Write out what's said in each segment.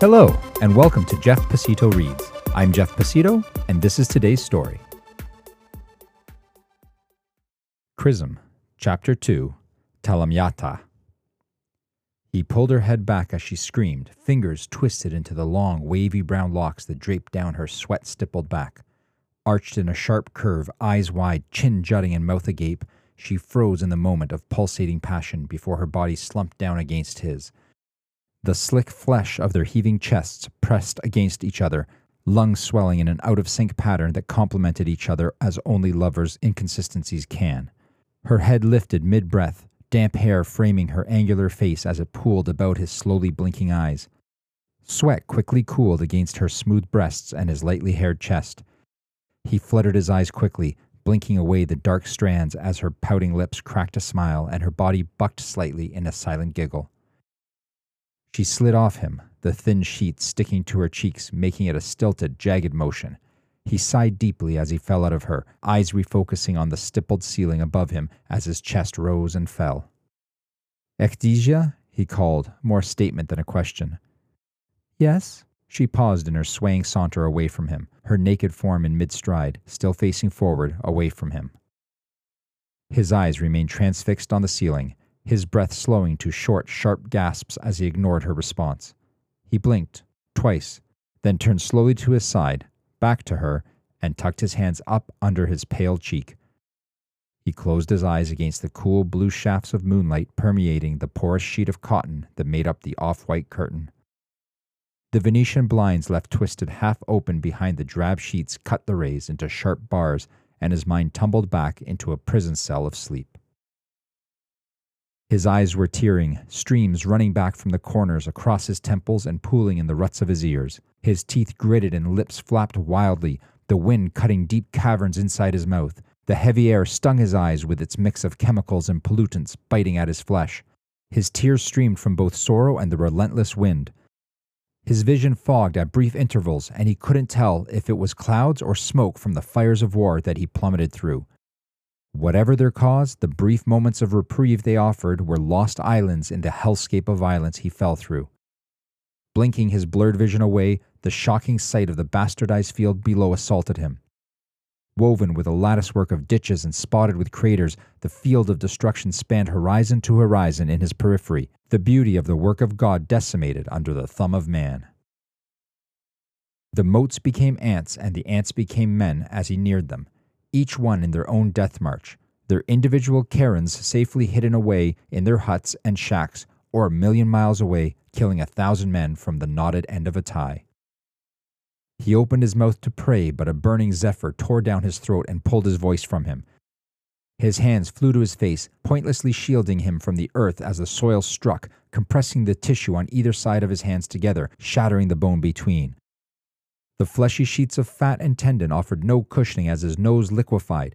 Hello, and welcome to Jeff Pacitto Reads. I'm Jeff Pacitto, and this is today's story. Chrism, Chapter 2 Talamyata. He pulled her head back as she screamed, fingers twisted into the long, wavy brown locks that draped down her sweat stippled back. Arched in a sharp curve, eyes wide, chin jutting, and mouth agape, she froze in the moment of pulsating passion before her body slumped down against his. The slick flesh of their heaving chests pressed against each other, lungs swelling in an out of sync pattern that complemented each other as only lovers' inconsistencies can. Her head lifted mid breath, damp hair framing her angular face as it pooled about his slowly blinking eyes. Sweat quickly cooled against her smooth breasts and his lightly haired chest. He fluttered his eyes quickly, blinking away the dark strands as her pouting lips cracked a smile and her body bucked slightly in a silent giggle. She slid off him, the thin sheet sticking to her cheeks, making it a stilted, jagged motion. He sighed deeply as he fell out of her, eyes refocusing on the stippled ceiling above him as his chest rose and fell. Ecdysia? he called, more statement than a question. Yes? She paused in her swaying saunter away from him, her naked form in mid stride, still facing forward, away from him. His eyes remained transfixed on the ceiling, his breath slowing to short, sharp gasps as he ignored her response. He blinked, twice, then turned slowly to his side, back to her, and tucked his hands up under his pale cheek. He closed his eyes against the cool blue shafts of moonlight permeating the porous sheet of cotton that made up the off white curtain. The Venetian blinds left twisted half open behind the drab sheets cut the rays into sharp bars, and his mind tumbled back into a prison cell of sleep. His eyes were tearing, streams running back from the corners across his temples and pooling in the ruts of his ears. His teeth gritted and lips flapped wildly, the wind cutting deep caverns inside his mouth. The heavy air stung his eyes with its mix of chemicals and pollutants biting at his flesh. His tears streamed from both sorrow and the relentless wind. His vision fogged at brief intervals, and he couldn't tell if it was clouds or smoke from the fires of war that he plummeted through. Whatever their cause, the brief moments of reprieve they offered were lost islands in the hellscape of violence he fell through. Blinking his blurred vision away, the shocking sight of the bastardized field below assaulted him. Woven with a latticework of ditches and spotted with craters, the field of destruction spanned horizon to horizon in his periphery, the beauty of the work of God decimated under the thumb of man. The motes became ants, and the ants became men as he neared them, each one in their own death march, their individual cairns safely hidden away in their huts and shacks, or a million miles away, killing a thousand men from the knotted end of a tie. He opened his mouth to pray, but a burning zephyr tore down his throat and pulled his voice from him. His hands flew to his face, pointlessly shielding him from the earth as the soil struck, compressing the tissue on either side of his hands together, shattering the bone between. The fleshy sheets of fat and tendon offered no cushioning as his nose liquefied.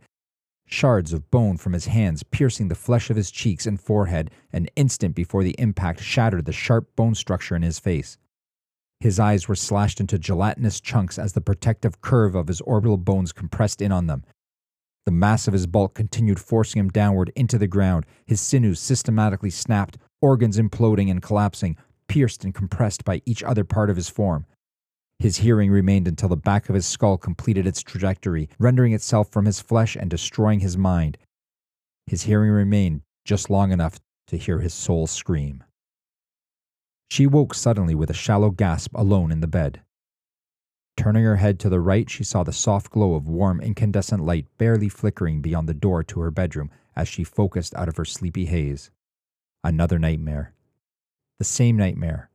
Shards of bone from his hands piercing the flesh of his cheeks and forehead an instant before the impact shattered the sharp bone structure in his face. His eyes were slashed into gelatinous chunks as the protective curve of his orbital bones compressed in on them. The mass of his bulk continued forcing him downward into the ground, his sinews systematically snapped, organs imploding and collapsing, pierced and compressed by each other part of his form. His hearing remained until the back of his skull completed its trajectory, rendering itself from his flesh and destroying his mind. His hearing remained just long enough to hear his soul scream. She woke suddenly with a shallow gasp alone in the bed. Turning her head to the right, she saw the soft glow of warm incandescent light barely flickering beyond the door to her bedroom as she focused out of her sleepy haze. Another nightmare. The same nightmare,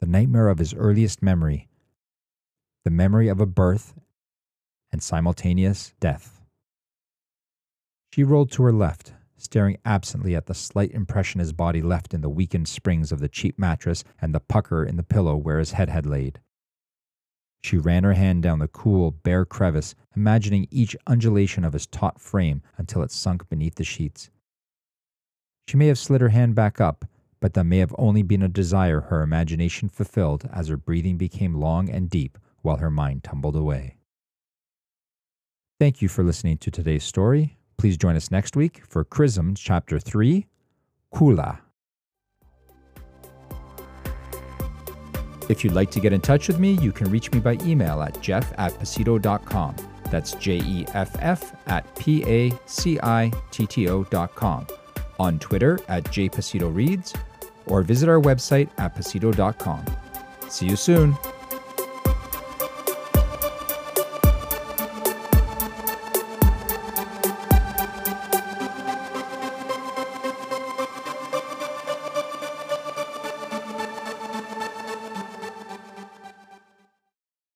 the nightmare of his earliest memory, the memory of a birth and simultaneous death. She rolled to her left, staring absently at the slight impression his body left in the weakened springs of the cheap mattress and the pucker in the pillow where his head had laid. She ran her hand down the cool, bare crevice, imagining each undulation of his taut frame until it sunk beneath the sheets. She may have slid her hand back up, but that may have only been a desire her imagination fulfilled as her breathing became long and deep while her mind tumbled away. Thank you for listening to today's story. Please join us next week for Chrism Chapter 3 Kula. If you'd like to get in touch with me, you can reach me by email at jeff at pacitto.com. That's J E F F at P A C I T T O.com. On Twitter at jpacittoreads or visit our website at pacitto.com. See you soon.